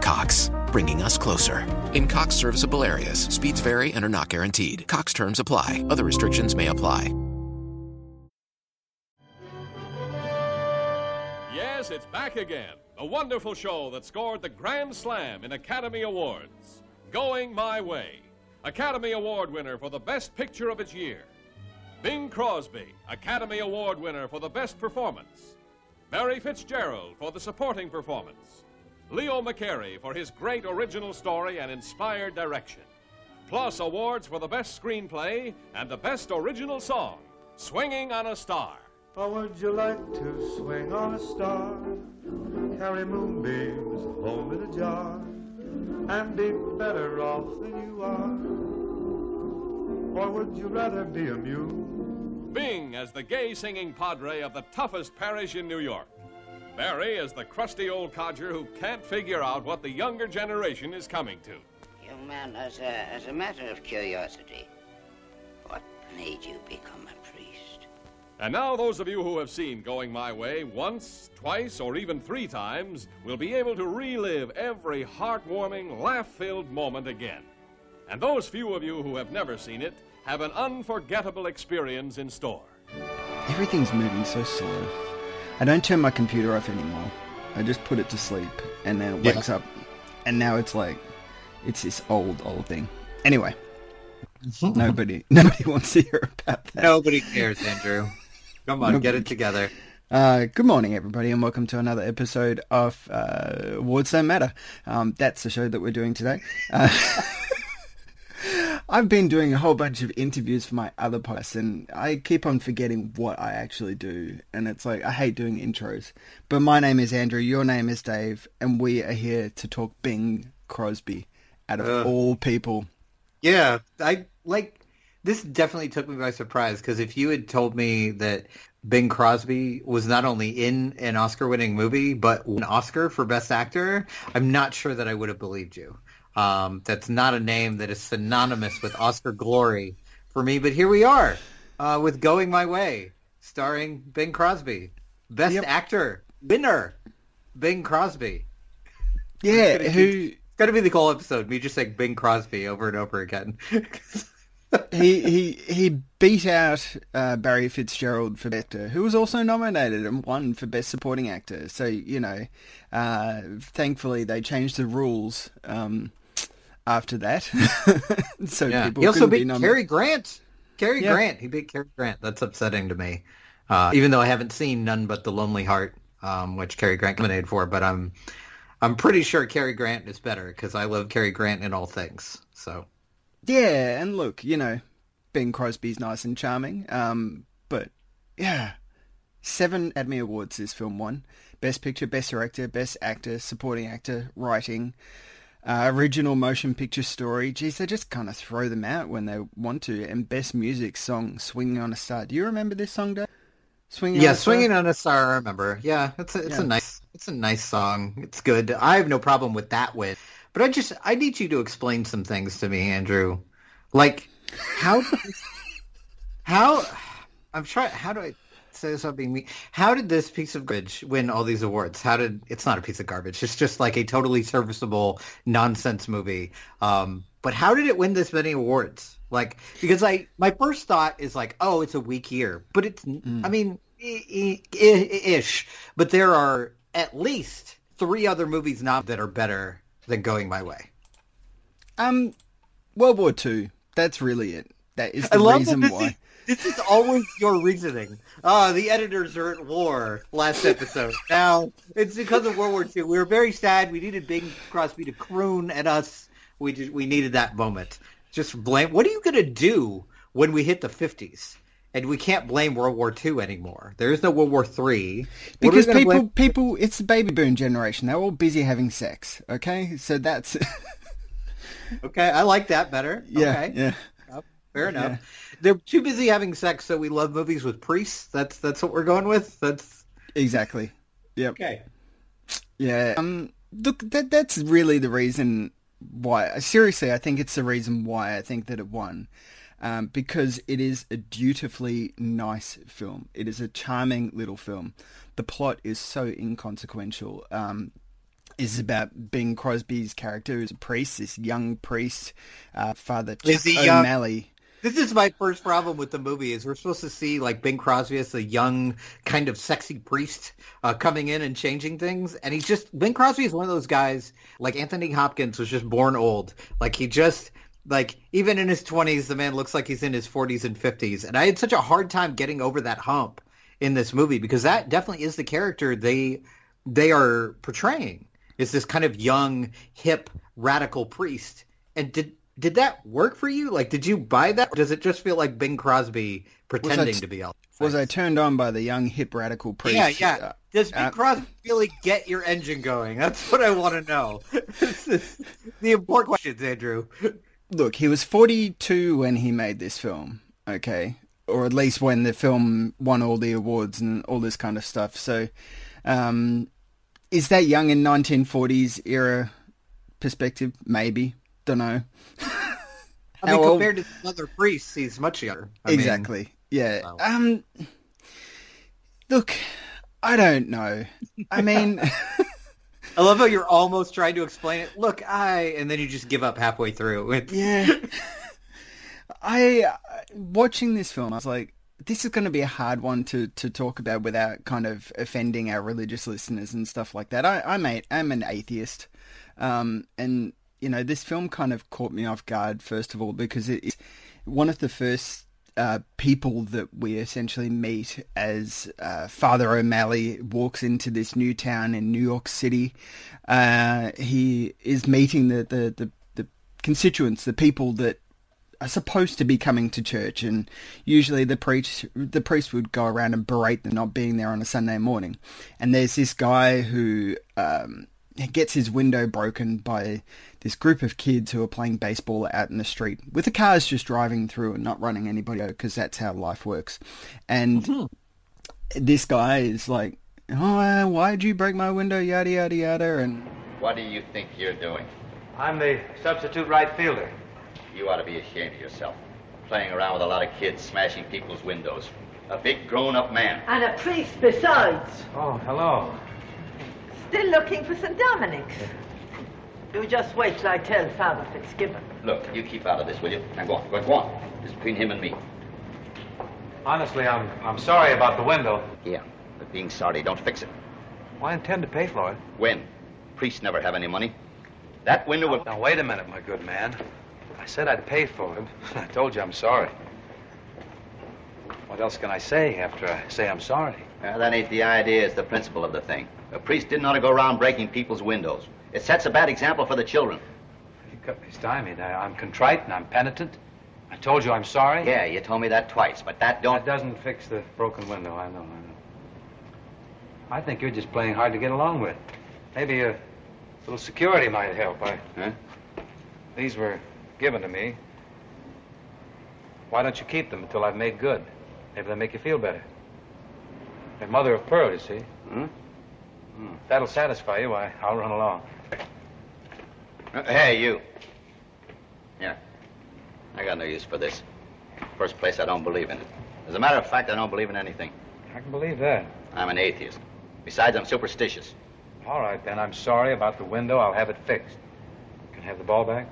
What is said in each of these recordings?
Cox, bringing us closer. In Cox serviceable areas, speeds vary and are not guaranteed. Cox terms apply, other restrictions may apply. Yes, it's back again. The wonderful show that scored the Grand Slam in Academy Awards. Going My Way. Academy Award winner for the Best Picture of its year. Bing Crosby, Academy Award winner for the Best Performance. Barry Fitzgerald for the Supporting Performance. Leo McCarey for his great original story and inspired direction. Plus awards for the Best Screenplay and the Best Original Song, Swinging on a Star. Or would you like to swing on a star, carry moonbeams home in a jar, and be better off than you are? Or would you rather be a mule? Bing as the gay singing padre of the toughest parish in New York. Barry is the crusty old codger who can't figure out what the younger generation is coming to. Young man, as a, as a matter of curiosity, what made you become a priest? And now, those of you who have seen Going My Way once, twice, or even three times will be able to relive every heartwarming, laugh filled moment again. And those few of you who have never seen it have an unforgettable experience in store. Everything's moving so slow. I don't turn my computer off anymore. I just put it to sleep, and then it Yeah. wakes up, and now it's like, it's this old, old thing. Anyway, nobody, nobody wants to hear about that. Nobody cares, Andrew. Come on, get it together. Uh, good morning, everybody, and welcome to another episode of uh, Awards Don't Matter. Um, that's the show that we're doing today. Uh, I've been doing a whole bunch of interviews for my other podcasts, and I keep on forgetting what I actually do. And it's like, I hate doing intros. But my name is Andrew, your name is Dave, and we are here to talk Bing Crosby out of Ugh. all people. Yeah, I like this. Definitely took me by surprise because if you had told me that Bing Crosby was not only in an Oscar-winning movie but an Oscar for Best Actor, I'm not sure that I would have believed you. Um, that's not a name that is synonymous with Oscar glory for me. But here we are uh, with Going My Way, starring Bing Crosby, Best Yep. Actor winner, Bing Crosby. Yeah, gonna who It's got to be the whole episode. Me just saying Bing Crosby over and over again. he he he beat out uh, Barry Fitzgerald for Actor, who was also nominated and won for Best Supporting Actor. So you know, uh, thankfully they changed the rules um, after that, so yeah. people He also couldn't be beat. Cary Grant. Cary Yeah. Grant. He beat Cary Grant. That's upsetting to me. Uh, even though I haven't seen None But the Lonely Heart, um, which Cary Grant nominated for, but I'm I'm pretty sure Cary Grant is better because I love Cary Grant in all things. So Yeah, and look, you know, Bing Crosby's nice and charming, um, but yeah, seven Academy Awards this film won: Best Picture, Best Director, Best Actor, Supporting Actor, Writing, uh, Original Motion Picture Story. Geez, they just kind of throw them out when they want to. And Best Music Song, "Swinging on a Star." Do you remember this song, Dave? Swinging yeah, on a Star? swinging on a star. I remember. Yeah, it's a, it's Yeah. a nice it's a nice song. It's good. I have no problem with that win, but I just I need you to explain some things to me, Andrew. Like how how I'm trying. How do I say this without being mean? How did this piece of garbage win all these awards? How did it's not a piece of garbage? It's just like a totally serviceable nonsense movie. Um, but how did it win this many awards? Like because I my first thought is like, oh, it's a weak year, but it's I mean i- i- ish. But there are at least three other movies now that are better than Going My Way. Um, World War Two. That's really it. That is the reason why. Is, this is always your reasoning. Ah, the editors are at war. Last episode. Now it's because of World War II. We were very sad. We needed Bing Crosby to croon at us. We just, we needed that moment. Just blame. What are you gonna do when we hit the fifties? and we can't blame World War II anymore. There is no World War Three because people, blame? people, it's the baby boom generation. They're all busy having sex. Okay, so that's okay. I like that better. Yeah, okay. yeah. Fair enough. Yeah. They're too busy having sex, so we love movies with priests. That's that's what we're going with. That's exactly. Yep. Okay. Yeah. Um. Look, that that's really the reason why. Seriously, I think it's the reason why I think that it won um, because it is a dutifully nice film. It is a charming little film. The plot is so inconsequential. Um, is about Bing Crosby's character who's a priest, this young priest, uh, Father Chuck O'Malley. This is my first problem with the movie is we're supposed to see like Bing Crosby as a young kind of sexy priest uh, coming in and changing things, and he's just Bing Crosby is one of those guys like Anthony Hopkins was just born old. Like he just like even in his 20s the man looks like he's in his 40s and 50s and i had such a hard time getting over that hump in this movie because that definitely is the character they they are portraying is this kind of young hip radical priest and did did that work for you like did you buy that or does it just feel like bing crosby pretending t- to be was i turned on by the young hip radical priest yeah yeah uh, does Bing uh, Crosby really get your engine going? That's what I want to know. the important questions, Andrew look, he was 42 when he made this film, okay? Or at least when the film won all the awards and all this kind of stuff. So, um, is that young in 1940s era perspective? Maybe. Don't know. I mean, compared old... to other priests, he's much younger. I exactly. Mean... yeah. Wow. Um, look, I don't know. I mean... I love how you're almost trying to explain it. Look, I, and then you just give up halfway through. It's... Yeah. I watching this film, I was like, this is going to be a hard one to, to talk about without kind of offending our religious listeners and stuff like that. I, I'm a, I'm an atheist, um, and you know this film kind of caught me off guard first of all because it's one of the first uh, people that we essentially meet as uh, Father O'Malley walks into this new town in New York City. Uh, he is meeting the, the, the, the, constituents, the people that are supposed to be coming to church, and usually the priest the priest would go around and berate them not being there on a Sunday morning. And there's this guy who um, gets his window broken by this group of kids who are playing baseball out in the street with the cars just driving through and not running anybody over because that's how life works. And mm-hmm. this guy is like, "Oh, uh, why'd you break my window?" Yada yada yada. And what do you think you're doing? I'm the substitute right fielder. You ought to be ashamed of yourself, playing around with a lot of kids, smashing people's windows. A big grown-up man. And a priest besides. Oh, hello. Still looking for St. Dominic's. You just wait till I tell Father Fitzgibbon. Look, you keep out of this, will you? Now go on, go on, go on. It's between him and me. Honestly, I'm I'm sorry about the window. Yeah, but being sorry don't fix it. Well, I intend to pay for it. When? Priests never have any money. That window will... Now, wait a minute, my good man. I said I'd pay for it. I told you I'm sorry. What else can I say after I say I'm sorry? Well, that ain't the idea. It's the principle of the thing. A priest didn't ought to go around breaking people's windows. It sets a bad example for the children. You cut me stymied. I, I'm contrite and I'm penitent. I told you I'm sorry. Yeah, you told me that twice, but that don't... That doesn't fix the broken window, I know, I know. I think you're just playing hard to get along with. Maybe a little security might help. I... Huh? These were given to me. Why don't you keep them until I've made good? Maybe they'll make you feel better. They're mother of pearl, you see. Hmm? Hmm. That'll satisfy you. I, I'll run along. Uh, hey, you. Yeah. I got no use for this. First place, I don't believe in it. As a matter of fact, I don't believe in anything. I can believe that. I'm an atheist. Besides, I'm superstitious. All right, then. I'm sorry about the window. I'll have it fixed. Can I have the ball back?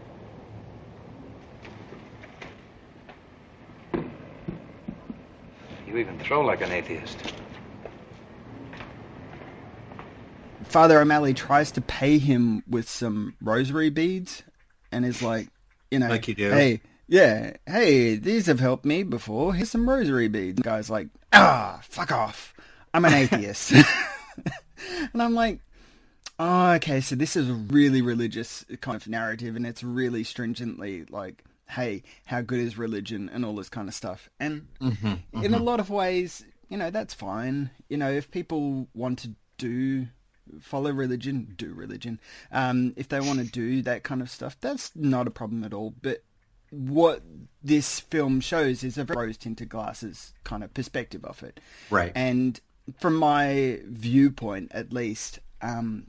You even throw like an atheist. Father O'Malley tries to pay him with some rosary beads and is like, you know, like you do. hey, yeah, hey, these have helped me before. Here's some rosary beads. The guy's like, ah, fuck off. I'm an atheist. and I'm like, oh, okay, so this is a really religious kind of narrative and it's really stringently like hey, how good is religion and all this kind of stuff. And Mm-hmm, in a lot of ways, you know, that's fine. You know, if people want to do follow religion, do religion. Um, if they want to do that kind of stuff, that's not a problem at all. But what this film shows is a rose-tinted glasses kind of perspective of it. Right. And from my viewpoint, at least, um,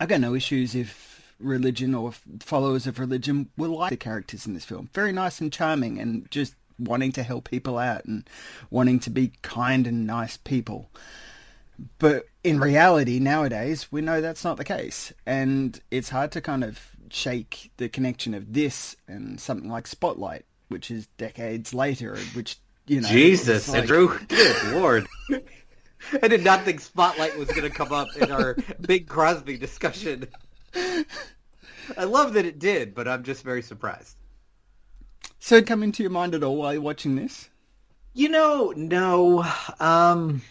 I've got no issues if religion or followers of religion will like the characters in this film. Very nice and charming and just wanting to help people out and wanting to be kind and nice people. But in reality, nowadays, we know that's not the case. And it's hard to kind of shake the connection of this and something like Spotlight, which is decades later, which, you know... Jesus, like- Andrew. Good lord. I did not think Spotlight was going to come up in our Bing Crosby discussion. I love that it did, but I'm just very surprised. So it come into your mind at all while you're watching this? You know, no. Um,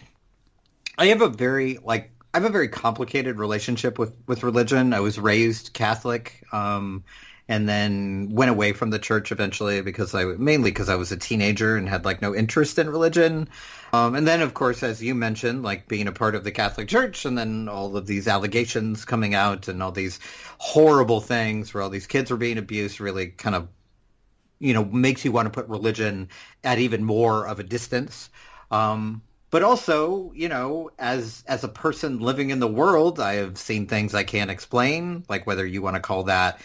I have a very like I have a very complicated relationship with with religion. I was raised Catholic, um, and then went away from the church eventually because I mainly because I was a teenager and had like no interest in religion. Um, and then, of course, as you mentioned, like being a part of the Catholic Church, and then all of these allegations coming out, and all these horrible things where all these kids were being abused, really kind of you know, makes you want to put religion at even more of a distance. Um, but also, you know, as as a person living in the world, I have seen things I can't explain, like whether you want to call that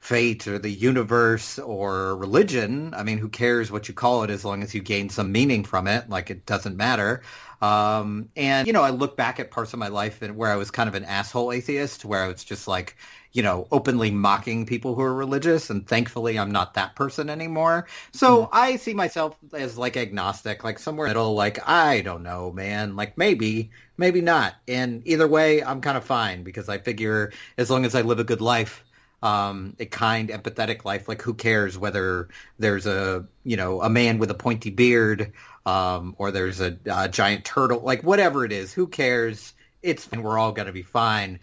fate or the universe or religion. I mean, who cares what you call it as long as you gain some meaning from it? Like it doesn't matter. Um, and you know, I look back at parts of my life and where I was kind of an asshole atheist, where I was just like, you know, openly mocking people who are religious, and thankfully I'm not that person anymore. So I see myself as like agnostic, like somewhere in the middle, like I don't know, man, like maybe, maybe not. And either way, I'm kind of fine because I figure as long as I live a good life, um, a kind, empathetic life, like who cares whether there's a, you know, a man with a pointy beard, um, or there's a, a giant turtle, like whatever it is, who cares? It's, and we're all going to be fine.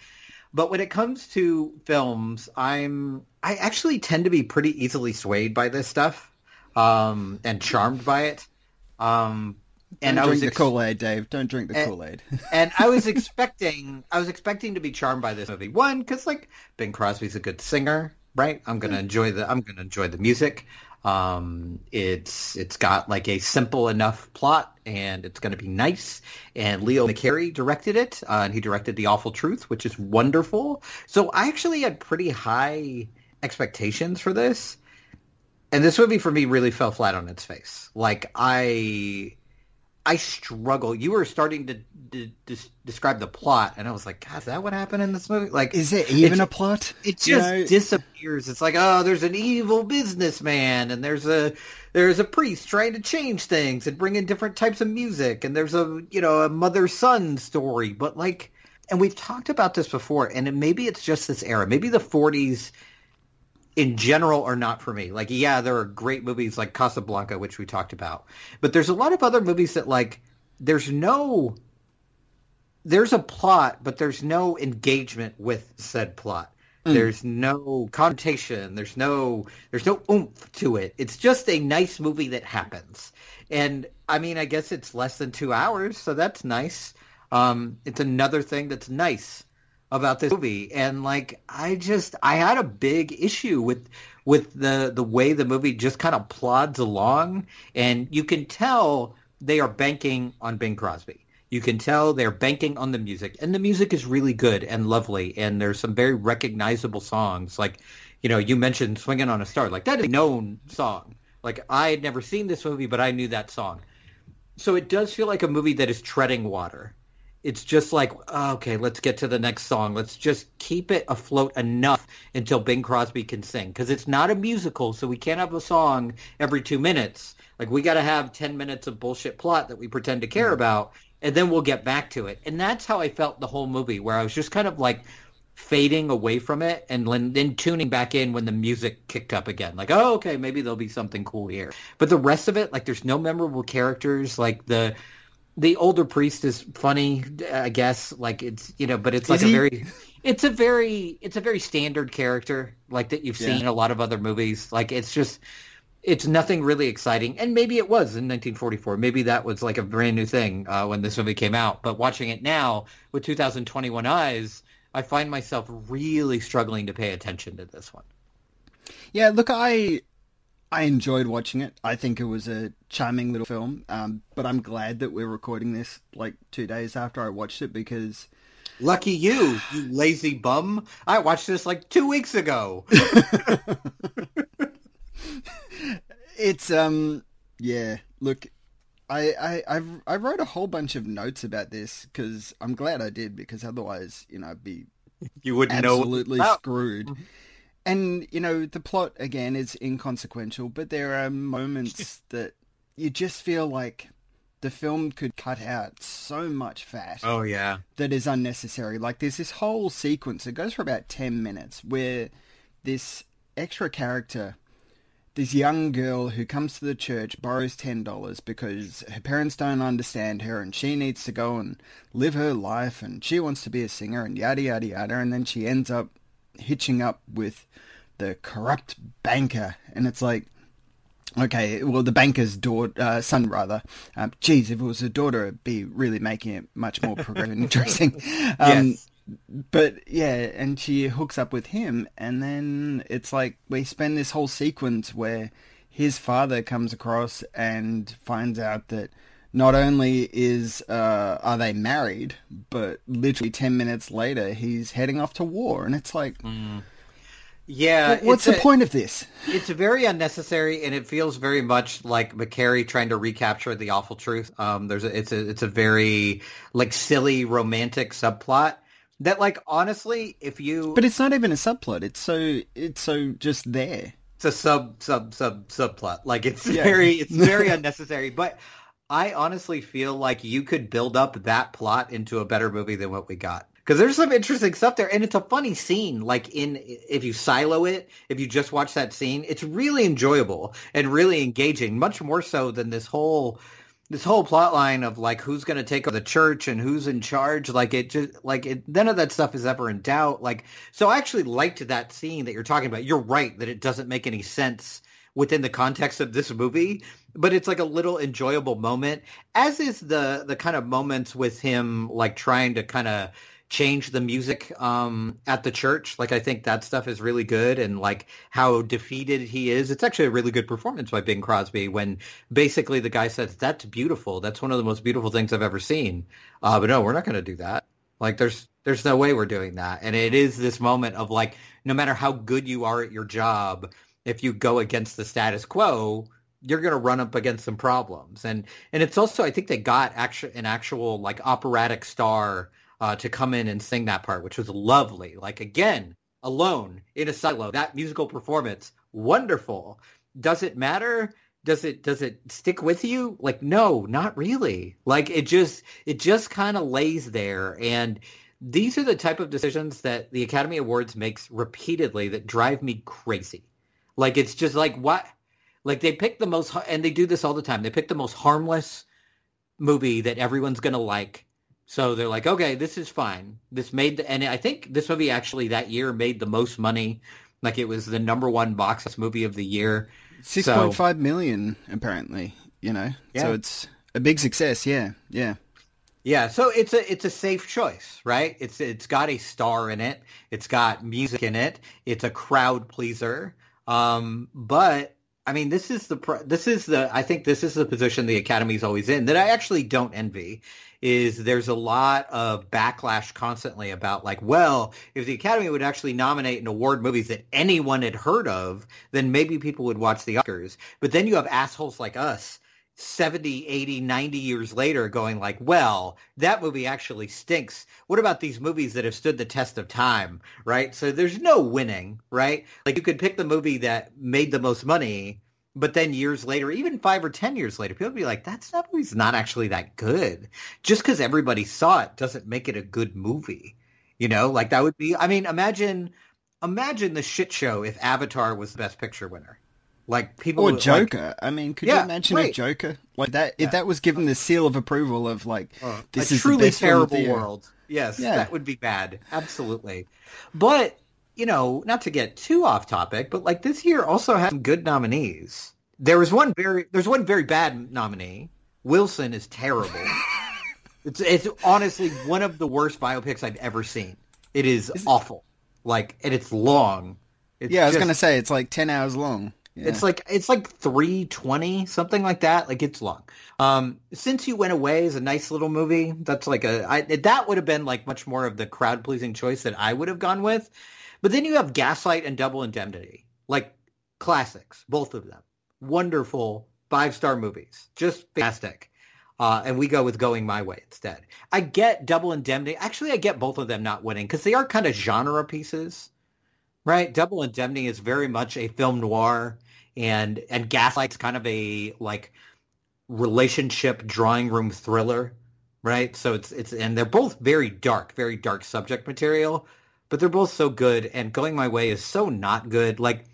But when it comes to films, I'm I actually tend to be pretty easily swayed by this stuff, um, and charmed by it. Um, and Don't I drink was the Kool-Aid, Dave. Don't drink the Eh, Kool-Aid. and I was expecting I was expecting to be charmed by this movie. One, because like Bing Crosby's a good singer, right? I'm gonna enjoy the I'm gonna enjoy the music. Um, it's it's got like a simple enough plot, and it's gonna be nice. And Leo McCarey directed it, uh, and he directed The Awful Truth, which is wonderful. So I actually had pretty high expectations for this. And this movie for me really fell flat on its face. Like I I struggle. You were starting to d- des- describe the plot, and I was like, God, is that what happened in this movie? Like, Is it even it's- a plot? It just You know- disappears. It's like, oh, there's an evil businessman, and there's a there's a priest trying to change things and bring in different types of music, and there's a you know a mother son story, but like, and we've talked about this before, and it, maybe it's just this era, maybe the 40s in general are not for me. Like, yeah, there are great movies like Casablanca, which we talked about, but there's a lot of other movies that like there's no there's a plot, but there's no engagement with said plot. Mm. There's no connotation. There's no there's no oomph to it. It's just a nice movie that happens. And I mean, I guess it's less than two hours, so that's nice. Um, it's another thing that's nice about this movie. And like, I just I had a big issue with with the the way the movie just kind of plods along, and you can tell they are banking on Bing Crosby. You can tell they're banking on the music, and the music is really good and lovely. And there's some very recognizable songs, like you know, you mentioned "Swinging on a Star," like that is a known song. Like I had never seen this movie, but I knew that song. So it does feel like a movie that is treading water. It's just like, okay, let's get to the next song. Let's just keep it afloat enough until Bing Crosby can sing. Because it's not a musical, so we can't have a song every two minutes. Like, we got to have 10 minutes of bullshit plot that we pretend to care mm-hmm. about, and then we'll get back to it. And that's how I felt the whole movie, where I was just kind of like fading away from it and then, then tuning back in when the music kicked up again. Like, oh, okay, maybe there'll be something cool here. But the rest of it, like, there's no memorable characters. Like, the the older priest is funny, I guess. Like it's you know, but it's like Is a he? very, it's a very, it's a very standard character, like that you've seen in a lot of other movies. Like it's just, it's nothing really exciting. And maybe it was in 1944. Maybe that was like a brand new thing uh, when this movie came out. But watching it now with 2021 eyes, I find myself really struggling to pay attention to this one. Yeah, look, I I enjoyed watching it. I think it was a charming little film. Um, but I'm glad that we're recording this like two days after I watched it because Lucky you, you lazy bum. I watched this like two weeks ago. it's um yeah. Look, I I I've, I wrote a whole bunch of notes about this because I'm glad I did because otherwise you know I'd be You wouldn't know absolutely screwed. And you know the plot again is inconsequential, but there are moments that you just feel like the film could cut out so much fat Oh yeah. that is unnecessary. Like there's this whole sequence. It goes for about ten minutes where this extra character, this young girl who comes to the church, borrows ten dollars because her parents don't understand her and she needs to go and live her life and she wants to be a singer and yada yada yada. And then she ends up hitching up with the corrupt banker, and it's like. Okay, well, the banker's daughter, uh, son rather. Um, geez, if it was a daughter, it'd be really making it much more progressive and interesting. Um, Yes. But yeah, and she hooks up with him, and then it's like we spend this whole sequence where his father comes across and finds out that not only is uh, are they married, but literally ten minutes later he's heading off to war, and it's like, Yeah. what's the a- point of this? It's very unnecessary, and it feels very much like McCarey trying to recapture the awful truth. Um, there's a, it's a, it's a very like silly romantic subplot that, like, honestly, if you, But it's not even a subplot. It's so it's so just there. it's a sub sub sub subplot. Like, it's Yeah. very, it's very unnecessary. But I honestly feel like you could build up that plot into a better movie than what we got. Because there's some interesting stuff there, and it's a funny scene. Like in, if you silo it, if you just watch that scene, it's really enjoyable and really engaging. Much more so than this whole, this whole plot line of like who's going to take over the church and who's in charge. Like it just, like it, none of that stuff is ever in doubt. Like so, I actually liked that scene that you're talking about. You're right that it doesn't make any sense within the context of this movie, but it's like a little enjoyable moment, as is the the kind of moments with him like trying to kind of change the music um at the church. Like i think that stuff is really good and like how defeated he is. It's actually a really good performance by bing crosby when basically the guy says that's beautiful. That's one of the most beautiful things i've ever seen. Uh but no we're not going to do that. Like there's there's no way we're doing that. And it is this moment of like no matter how good you are at your job if you go against the status quo you're going to run up against some problems. And and it's also i think they got actual an actual like operatic star uh, to come in and sing that part which was lovely. Like again alone in a silo that musical performance wonderful. Does it matter? Does it does it stick with you? Like no not really. Like it just it just kind of lays there. And these are the type of decisions that the academy awards makes repeatedly that drive me crazy. Like it's just like what like they pick the most and they do this all the time they pick the most harmless movie that everyone's going to like so they're like okay this is fine this made the, and i think this movie actually that year made the most money like it was the number one box office movie of the year Six So- point five million, apparently. You know, so it's a big success. Yeah, yeah. Yeah, so it's a it's a safe choice, right? It's it's got a star in it, it's got music in it, it's a crowd pleaser. Um, but I mean, this is the this is the I think this is the position the Academy's always in that I actually don't envy. Is there's a lot of backlash constantly about like, well, if the Academy would actually nominate and award movies that anyone had heard of, then maybe people would watch the Oscars. But then you have assholes like us 70, 80, 90 years later going like, well, that movie actually stinks. What about these movies that have stood the test of time, right? So there's no winning, right? Like you could pick the movie that made the most money, but then years later, even five or 10 years later, people be like, that's that movie's not actually that good. Just because everybody saw it doesn't make it a good movie. You know, like that would be, I mean, imagine, imagine the shit show if Avatar was the best picture winner. Like people or like- Joker. I mean, could you imagine right. a Joker like that? Yeah. If that was given the seal of approval of like uh, this a is truly the best terrible the world. Yes, Yeah. that would be bad. Absolutely. But, you know, not to get too off topic, but like this year also had some good nominees. There was one very there's one very bad nominee. Wilson is terrible. it's it's honestly one of the worst biopics I've ever seen. It is awful. Like and it's long. It's yeah, I was just- gonna say it's like ten hours long. Yeah. it's like it's like three twenty something like that. Like it's long. Um, since you went away is a nice little movie. That's like a I, that would have been like much more of the crowd pleasing choice that I would have gone with. But then you have Gaslight and Double Indemnity, like classics, both of them. Wonderful five star movies, just fantastic. Uh, and we go with Going My Way instead. I get Double Indemnity. Actually, I get both of them not winning because they are kind of genre pieces right? Double Indemnity is very much a film noir, and and Gaslight's kind of a like relationship drawing room thriller, right? So it's it's and they're both very dark, very dark subject material, but they're both so good. And Going My Way is so not good. Like,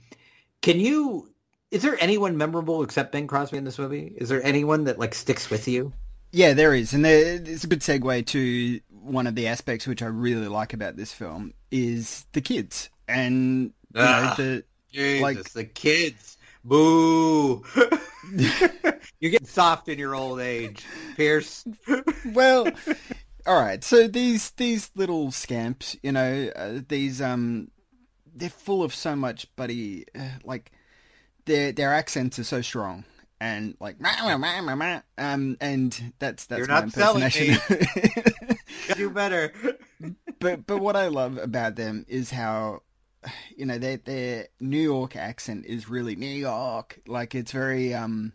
can you? Is there anyone memorable except Bing Crosby in this movie? Is there anyone that like sticks with you? Yeah, there is, and there, it's a good segue to one of the aspects which I really like about this film is the kids, and you know, Ah, the Jesus, like the kids. Boo! You're getting soft in your old age, Peirce. well, all right. So these these little scamps, you know, uh, these um, they're full of so much buddy. Uh, like their their accents are so strong. And like, "Mah, mah, mah, mah, mah," um, and that's that's You're my not selling impersonation. Do better. but but what I love about them is how you know their their New York accent is really New York. Like it's very um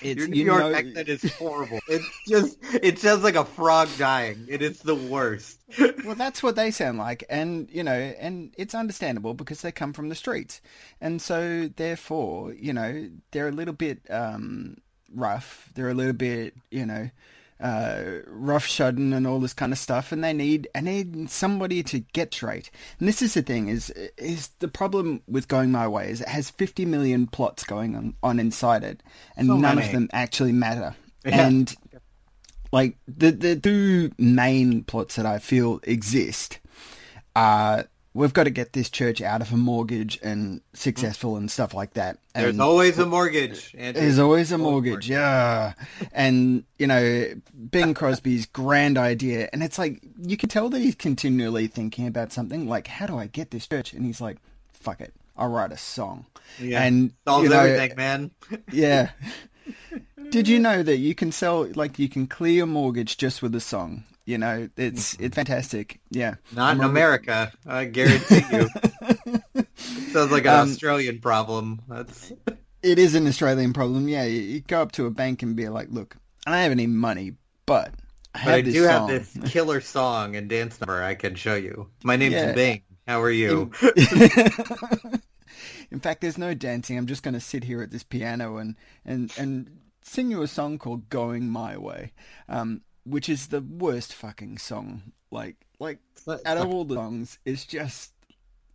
it's Your New you York know- accent is horrible. It's just, it sounds like a frog dying. It is the worst. well, that's what they sound like, and you know, and it's understandable because they come from the streets, and so therefore, you know, they're a little bit um, rough. They're a little bit, you know, uh, roughshod and all this kind of stuff, and they need and need somebody to get straight. And this is the thing: is is the problem with going my way is it has fifty million plots going on, on inside it, and So none many. of them actually matter. Yeah. And like the the two main plots that I feel exist are we've got to get this church out of a mortgage and hmm. successful and stuff like that. There's always a mortgage. Andrew. there's always a mortgage, yeah. And you know, Bing Crosby's grand idea, and it's like you can tell that he's continually thinking about something like, how do I get this church? And he's like, fuck it, I'll write a song. Yeah. And Solves you know, everything, man. yeah. Did you know that you can sell like you can clear a mortgage just with a song? You know, it's it's fantastic. Yeah. Not in I'm a- America, I guarantee you. Sounds like an Um, Australian problem. That's It is an Australian problem. Yeah, you, you go up to a bank and be like, "Look, I don't have any money, but I but I do song." have this killer song and dance number I can show you. My name's Yeah. Bing. How are you? In fact, there's no dancing. I'm just going to sit here at this piano and and and sing you a song called "Going My Way," um, which is the worst fucking song. Like like out of all the songs, it's just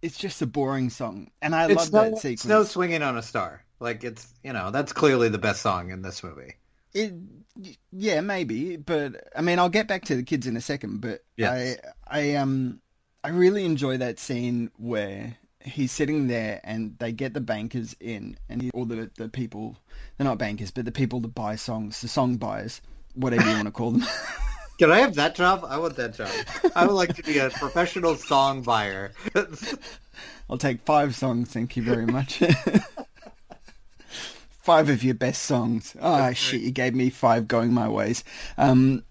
it's just a boring song, and I love no, that it's sequence. no swinging on a star. Like it's you know that's clearly the best song in this movie. It, yeah, maybe, but I mean, I'll get back to the kids in a second. But Yes. I, I um, I really enjoy that scene where he's sitting there and they get the bankers in, and he, all the the people, they're not bankers, but the people that buy songs, the song buyers, whatever you want to call them. Can I have that job? I want that job. I would like to be a professional song buyer. I'll take five songs, thank you very much. five of your best songs. Oh shit, you gave me five going my ways. Um,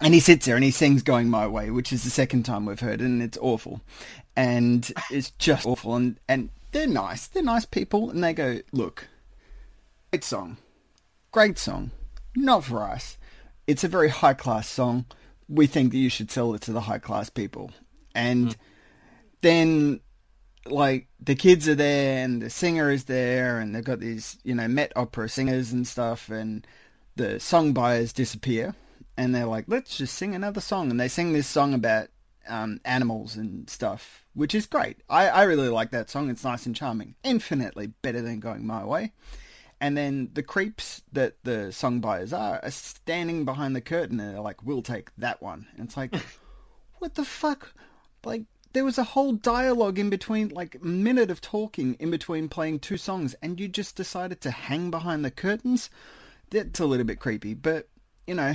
and he sits there and he sings "Going My Way," which is the second time we've heard it, and it's awful, and it's just awful. And and they're nice, they're nice people, and they go, "Look, great song, great song, not for us. It's a very high class song. We think that you should sell it to the high class people." And then like the kids are there and the singer is there and they've got these you know Met Opera singers and stuff and the song buyers disappear and they're like let's just sing another song and they sing this song about um, animals and stuff, which is great. I, I really like that song. It's nice and charming. Infinitely better than Going My Way. And then the creeps that the song buyers are are standing behind the curtain and they're like, we'll take that one. And it's like, what the fuck? Like, there was a whole dialogue in between, like a minute of talking in between playing two songs, and you just decided to hang behind the curtains? That's a little bit creepy, but, you know,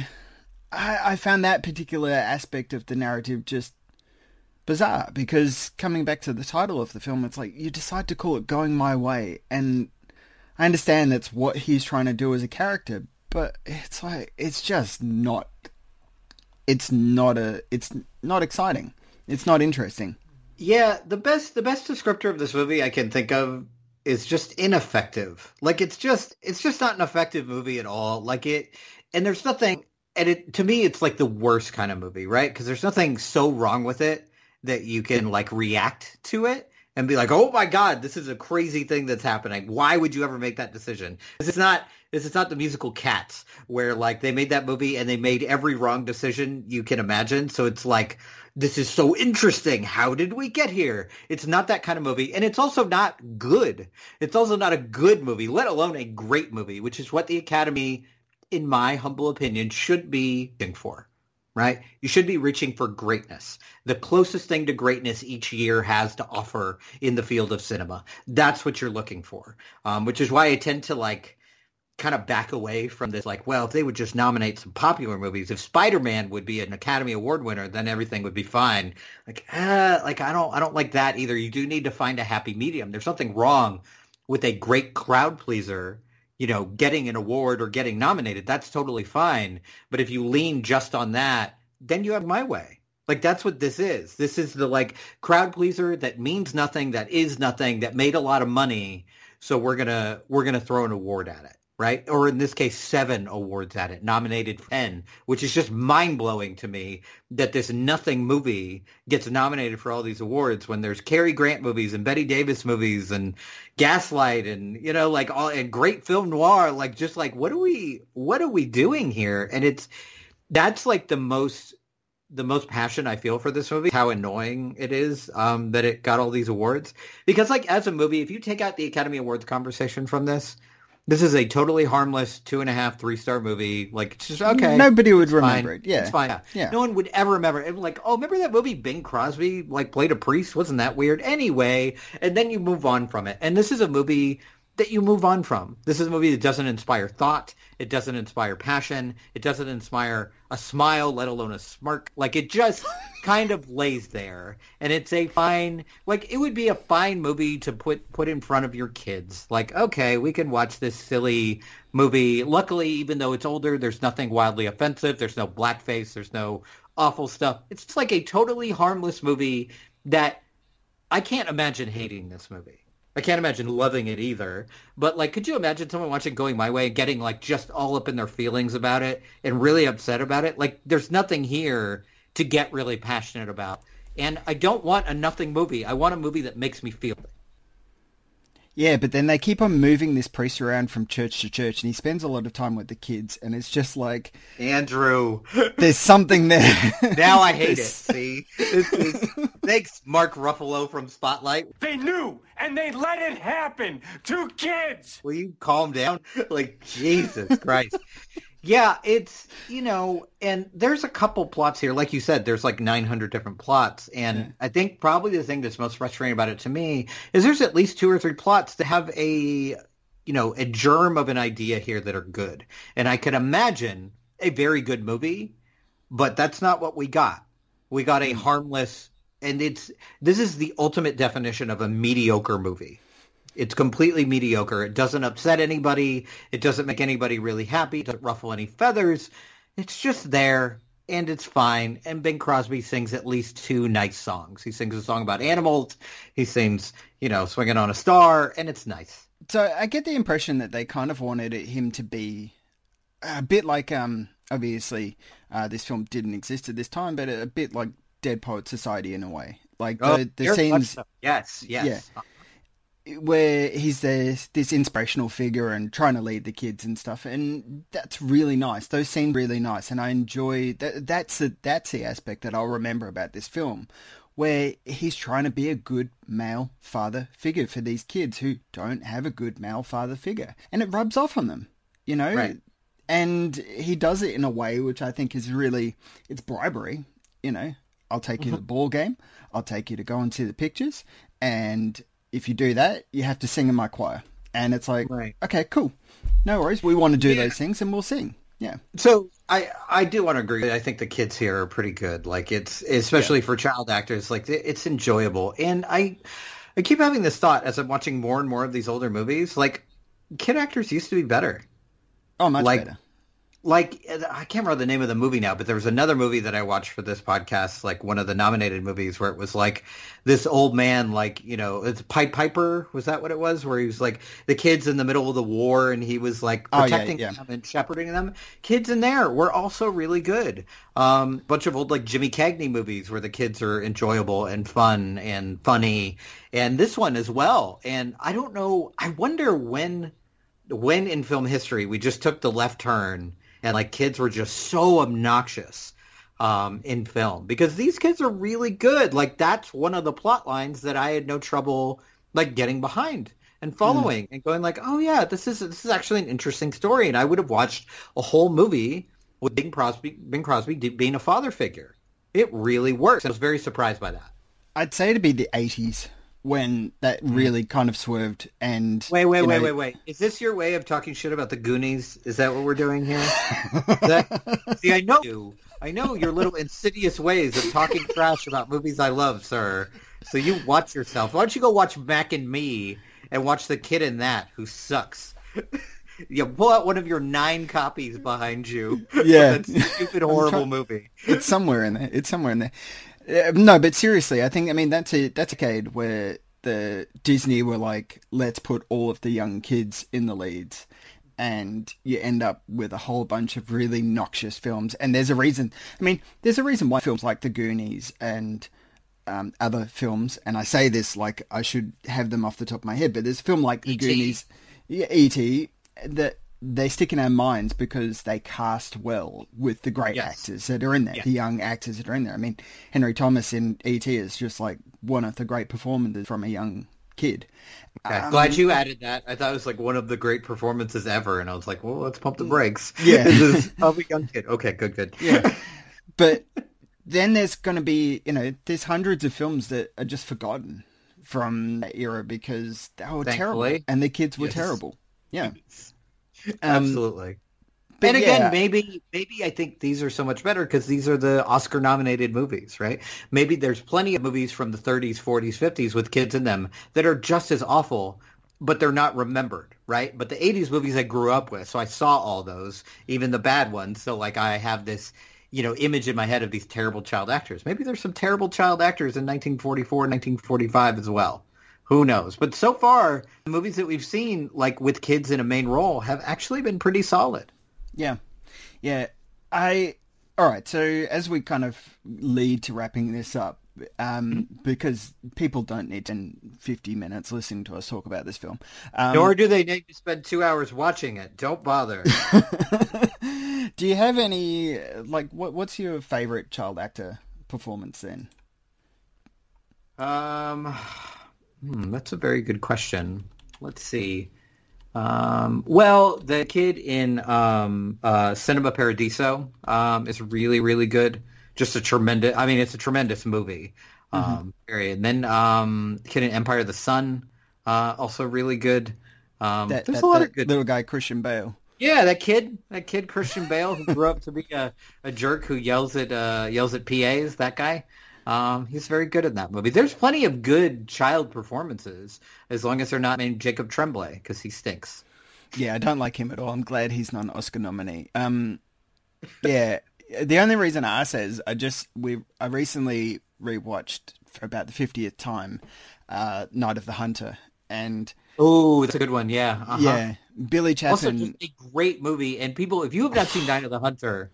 I, I found that particular aspect of the narrative just bizarre because coming back to the title of the film, it's like you decide to call it Going My Way, and I understand that's what he's trying to do as a character, but it's like it's just not. It's not a. It's not exciting. It's not interesting. Yeah, the best the best descriptor of this movie I can think of is just ineffective. Like it's just it's just not an effective movie at all. Like it and there's nothing and it to me it's like the worst kind of movie, right? Because there's nothing so wrong with it that you can like react to it and be like, "Oh my god, this is a crazy thing that's happening. Why would you ever make that decision?" This is not this is not the musical Cats where like they made that movie and they made every wrong decision you can imagine. So it's like this is so interesting. How did we get here? It's not that kind of movie and it's also not good. It's also not a good movie, let alone a great movie, which is what the Academy in my humble opinion should be looking for right? You should be reaching for greatness, the closest thing to greatness each year has to offer in the field of cinema. That's what you're looking for, um, which is why I tend to like kind of back away from this. Like, well, if they would just nominate some popular movies, if Spider-Man would be an Academy Award winner, then everything would be fine. Like, uh, like I don't, I don't like that either. You do need to find a happy medium. There's something wrong with a great crowd pleaser you know, getting an award or getting nominated, that's totally fine. But if you lean just on that, then you have my way. Like that's what this is. This is the like crowd pleaser that means nothing, that is nothing, that made a lot of money. So we're gonna we're gonna throw an award at it right? Or in this case, seven awards at it, nominated 10, which is just mind blowing to me that this nothing movie gets nominated for all these awards when there's Cary Grant movies and Bette Davis movies and Gaslight and, you know, like all, and great film noir, like just like, what are we, what are we doing here? And it's, that's like the most, the most passion I feel for this movie, how annoying it is um, that it got all these awards. Because like as a movie, if you take out the Academy Awards conversation from this, this is a totally harmless two and a half, three star movie. Like, it's just okay. Nobody would remember fine. it. Yeah. It's fine. Yeah. Yeah. No one would ever remember it. Like, oh, remember that movie Bing Crosby like played a priest? Wasn't that weird? Anyway, and then you move on from it. And this is a movie that you move on from. This is a movie that doesn't inspire thought. It doesn't inspire passion. It doesn't inspire a smile, let alone a smirk. Like it just kind of lays there. And it's a fine, like it would be a fine movie to put put in front of your kids. Like, okay, we can watch this silly movie. Luckily, even though it's older, there's nothing wildly offensive. There's no blackface. There's no awful stuff. It's just like a totally harmless movie that I can't imagine hating this movie. I can't imagine loving it either. But like, could you imagine someone watching Going My Way and getting like just all up in their feelings about it and really upset about it? Like, there's nothing here to get really passionate about. And I don't want a nothing movie. I want a movie that makes me feel it. Yeah, but then they keep on moving this priest around from church to church, and he spends a lot of time with the kids, and it's just like Andrew. There's something there. Now I hate it. See, is, thanks, Mark Ruffalo from Spotlight. They knew, and they let it happen. Two kids. Will you calm down? Like Jesus Christ. Yeah, it's you know, and there's a couple plots here. Like you said, there's like 900 different plots, and I think probably the thing that's most frustrating about it to me is there's at least two or three plots that have a you know a germ of an idea here that are good, and I could imagine a very good movie, but that's not what we got. We got a hmm. harmless, and it's this is the ultimate definition of a mediocre movie. It's completely mediocre. It doesn't upset anybody. It doesn't make anybody really happy. It doesn't ruffle any feathers. It's just there and it's fine. And Bing Crosby sings at least two nice songs. He sings a song about animals. He sings, you know, Swinging on a Star, and it's nice. So I get the impression that they kind of wanted him to be a bit like, um, obviously, uh, this film didn't exist at this time, but a bit like Dead Poet Society in a way. Like Oh, the, the very much scenes, so. Yes, yes. Yeah. Where he's this this inspirational figure and trying to lead the kids and stuff, and that's really nice. Those seem really nice, and I enjoy that. That's the that's the aspect that I'll remember about this film, where he's trying to be a good male father figure for these kids who don't have a good male father figure, and it rubs off on them, you know. Right. And he does it in a way which I think is really it's bribery, you know. I'll take you to mm-hmm. the ball game. I'll take you to go and see the pictures, and if you do that, you have to sing in my choir. And it's like, Right. okay, cool, no worries. We want to do those things, and we'll sing. Yeah. So I I do want to agree. I think the kids here are pretty good. Like it's especially for child actors, like it's enjoyable. And I I keep having this thought as I'm watching more and more of these older movies. Like kid actors used to be better. Oh, much like, better. Like I can't remember the name of the movie now, but there was another movie that I watched for this podcast, like one of the nominated movies, where it was like this old man, like you know, it's Pied Piper. Was that what it was? Where he was like the kids in the middle of the war, and he was like Oh, yeah, protecting yeah. them and shepherding them. Kids in there were also really good. Um, bunch of old like Jimmy Cagney movies where the kids are enjoyable and fun and funny, and this one as well. And I don't know. I wonder when when in film history we just took the left turn and like kids were just so obnoxious um, in film because these kids are really good. Like that's one of the plot lines that I had no trouble like getting behind and following and going like, oh yeah, this is this is actually an interesting story, and I would have watched a whole movie with Bing Crosby, Bing Crosby being a father figure. It really works. I was very surprised by that. I'd say to be the 80s when that mm. really kind of swerved and Wait, wait, wait, know- wait, wait. Is this your way of talking shit about the Goonies? Is that what we're doing here that- see, I know you. I know your little insidious ways of talking trash about movies I love, sir. So you watch yourself. Why don't you go watch Mac and Me and watch the kid in that who sucks? you pull out one of your nine copies behind you. Yeah. that stupid, horrible trying- movie. it's somewhere in there. It's somewhere in there. Uh, no, but seriously, I think I mean that's a that's a decade where the Disney were like, let's put all of the young kids in the leads, and you end up with a whole bunch of really noxious films. And there's a reason. I mean, there's a reason why films like The Goonies and um, other films, and I say this like I should have them off the top of my head, but there's a film like The. Goonies, E.T., that they stick in our minds because they cast well with the great Yes. actors that are in there, Yeah. the young actors that are in there. I mean, Henry Thomas in E.T. is just like one of the great performances from a young kid. Okay. Um, Glad you added that. I thought it was like one of the great performances ever, and I was like, well, let's pump the brakes. Yeah. this is a young kid. Okay, good, good. Yeah. but then there's going to be, you know, there's hundreds of films that are just forgotten from that era because they were terrible and the kids were Yes. terrible. Yeah. Um, Absolutely. but and again, yeah. maybe maybe I think these are so much better because these are the Oscar nominated movies, right? Maybe there's plenty of movies from the 30s, 40s, 50s with kids in them that are just as awful, but they're not remembered, right? But the 80s movies I grew up with, so I saw all those, even the bad ones. So like I have this, you know, image in my head of these terrible child actors. Maybe there's some terrible child actors in 1944, 1945 as well. Who knows? But so far, the movies that we've seen, like with kids in a main role, have actually been pretty solid. Yeah. Yeah. I all right, so as we kind of lead to wrapping this up, um, because people don't need 10, 50 minutes listening to us talk about this film. Um, Nor do they need to spend two hours watching it. Don't bother. do you have any like what? What's your favorite child actor performance then? um, hmm, that's a very good question. Let's see. Um, well, the kid in um, uh, Cinema Paradiso um, is really, really good. Just a tremendous. I mean, it's a tremendous movie. Um, period. And then um, the kid in Empire of the Sun, uh, also really good. Um, That, there's that- a lot of good. little guy Christian Bale. Yeah, that kid, that kid Christian Bale who grew up to be a, a jerk who yells at uh, yells at PAs. That guy, um, he's very good in that movie. There's plenty of good child performances as long as they're not named Jacob Tremblay because he stinks. Yeah, I don't like him at all. I'm glad he's not an Oscar nominee. Um, yeah, the only reason I say is I just we I recently rewatched for about the fiftieth time, uh, Night of the Hunter, and Oh, that's a good one. Yeah, uh-huh. yeah, Billy Also, just a great movie. And people, if you have not seen Night of the Hunter,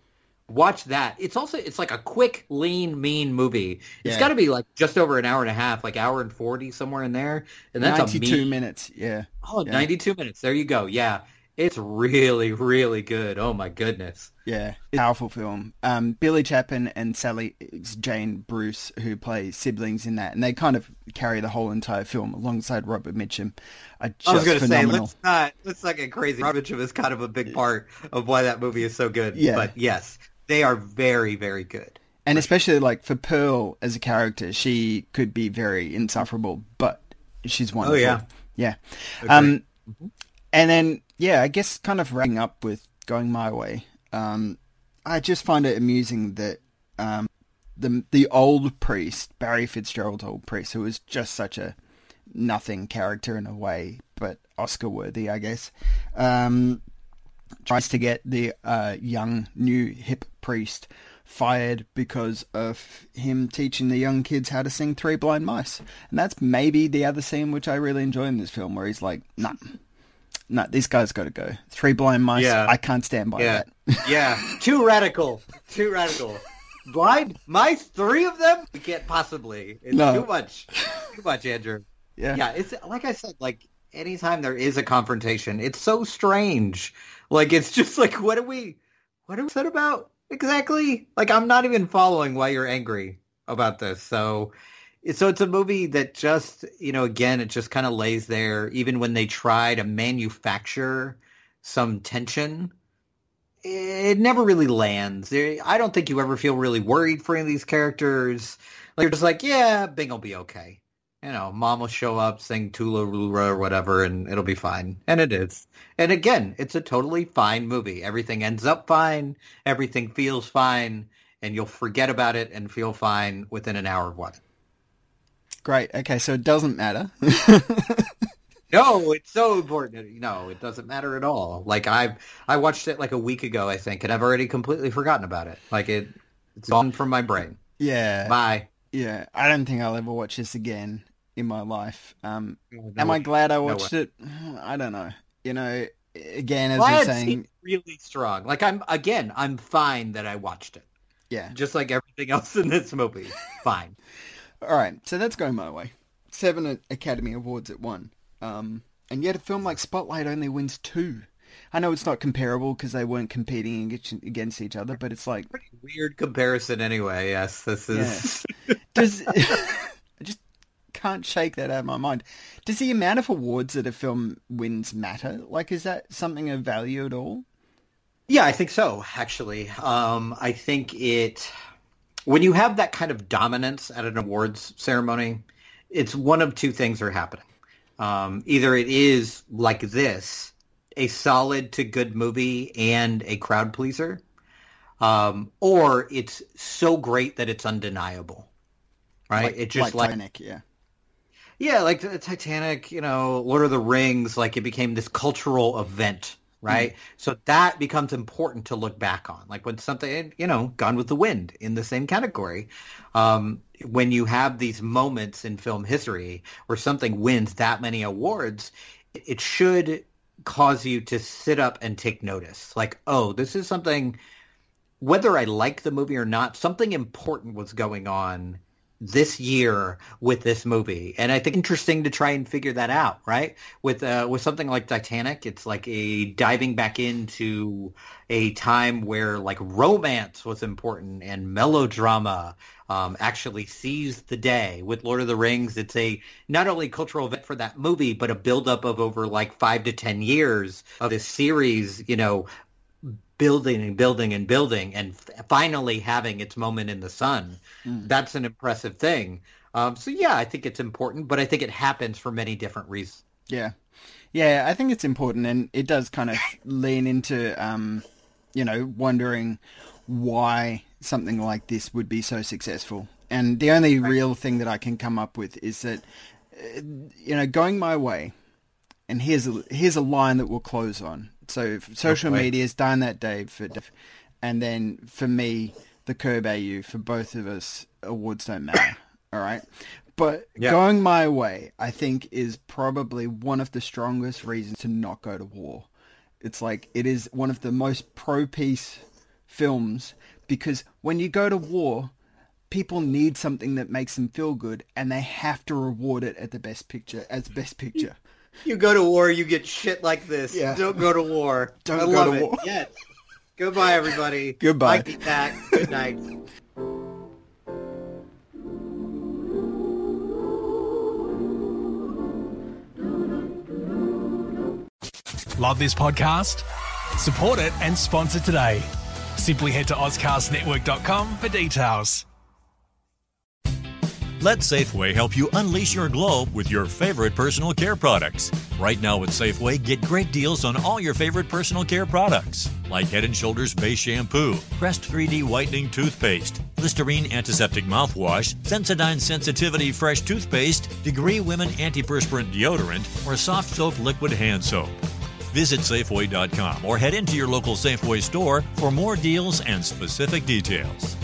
Watch that. It's also it's like a quick, lean, mean movie. It's Yeah. got to be like just over an hour and a half, like hour and forty somewhere in there. And that's 92 mean, minutes. Yeah. Oh, Yeah. 92 minutes. There you go. Yeah. It's really, really good. Oh my goodness. Yeah, powerful film. Um, Billy Chapin and Sally Jane Bruce, who play siblings in that, and they kind of carry the whole entire film alongside Robert Mitchum, I was going to say, let's not let's not get crazy. Robert Mitchum is kind of a big part of why that movie is so good. Yeah. But yes, they are very, very good. and especially like for Pearl as a character, she could be very insufferable, but she's wonderful. Oh, yeah. yeah. Um, and then yeah, I guess kind of wrapping up with going my way. Um, I just find it amusing that um, the the old priest Barry Fitzgerald's old priest, who was just such a nothing character in a way, but Oscar worthy, I guess. Um, tries to get the uh, young new hip priest fired because of him teaching the young kids how to sing Three Blind Mice. And that's maybe the other scene which I really enjoy in this film where he's like, nah, nah, these guys got to go. Three Blind Mice, Yeah. I can't stand by yeah. that. yeah. Too radical. Too radical. Blind mice, three of them? We can't possibly. It's No. too much. Too much, Andrew. Yeah. Yeah, it's like I said, like anytime there is a confrontation, it's so strange. Like it's just like what are we what are we said about exactly? Like I'm not even following why you're angry about this. So so it's a movie that just, you know, again, it just kind of lays there even when they try to manufacture some tension it never really lands. I don't think you ever feel really worried for any of these characters. Like you're just like, yeah, Bing will be okay. You know, mom will show up, sing Tula Rula or whatever, and it'll be fine. And it is. And again, it's a totally fine movie. Everything ends up fine. Everything feels fine. And you'll forget about it and feel fine within an hour of watching. Great. Okay, so it doesn't matter. No, it's so important. No, it doesn't matter at all. Like I, I watched it like a week ago, I think, and I've already completely forgotten about it. Like it, it's gone from my brain. yeah. Bye. Yeah, I don't think I'll ever watch this again in my life. Um, no am I glad I watched way. it? I don't know. You know, again, as Glad you're saying, really strong. Like I'm again, I'm fine that I watched it. yeah. Just like everything else in this movie, fine. All right, so that's going my way. Seven Academy Awards at one. Um, and yet a film like Spotlight only wins two. I know it's not comparable because they weren't competing against- each other, but it's like, Weird comparison, anyway. Yes, this is. does I just can't shake that out of my mind. Does the amount of awards that a film wins matter? Like, is that something of value at all? Yeah, I think so, actually. Um, I think it, when you have that kind of dominance at an awards ceremony, it's one of two things are happening. Um, either it is like this, a solid to good movie and a crowd pleaser, um, or it's so great that it's undeniable. Right? Like, it just like like Titanic, yeah. Yeah, like the Titanic, you know, Lord of the Rings, like it became this cultural event, right? So that becomes important to look back on. Like when something, you know, Gone with the Wind in the same category. Um, when you have these moments in film history where something wins that many awards, it should cause you to sit up and take notice. Like, oh, this is something, whether I like the movie or not, something important was going on this year with this movie. And i think interesting to try and figure that out right? With uh with something like titanic it's like a diving back into a time where like romance was important and melodrama um actually seized the day. With lord of the rings it's a not only cultural event for that movie but a buildup of over like five to ten years of this series you know building and building and building and f- finally having its moment in the sun. That's an impressive thing. Um, so yeah, I think it's important, but I think it happens for many different reasons. Yeah. Yeah, I think it's important and it does kind of lean into, um, you know, wondering why something like this would be so successful. And the only real thing that I can come up with is that, uh, you know, going my way, and here's a, here's a line that we'll close on. So social Okay. media is Darnthatdave for, Dave, and then for me, the Curb AU, for both of us, awards don't matter. All right. But Yeah. going my way, I think, is probably one of the strongest reasons to not go to war. It's like it is one of the most pro-peace films because when you go to war, people need something that makes them feel good, and they have to reward it at the best picture as best picture. You go to war, you get shit like this. Yeah. Don't go to war. Don't I go love to it. war. Yes. Goodbye, everybody. Goodbye. Like that. Good night. Love this podcast? Support it and sponsor today. Simply head to OzCastNetwork.com for details. Let Safeway help you unleash your glow with your favorite personal care products. Right now at Safeway, get great deals on all your favorite personal care products, like Head Shoulders Base Shampoo, Crest 3D Whitening Toothpaste, Listerine Antiseptic Mouthwash, Sensodyne Sensitivity Fresh Toothpaste, Degree Women Antiperspirant Deodorant, or Soft Soap Liquid Hand Soap. Visit Safeway.com or head into your local Safeway store for more deals and specific details.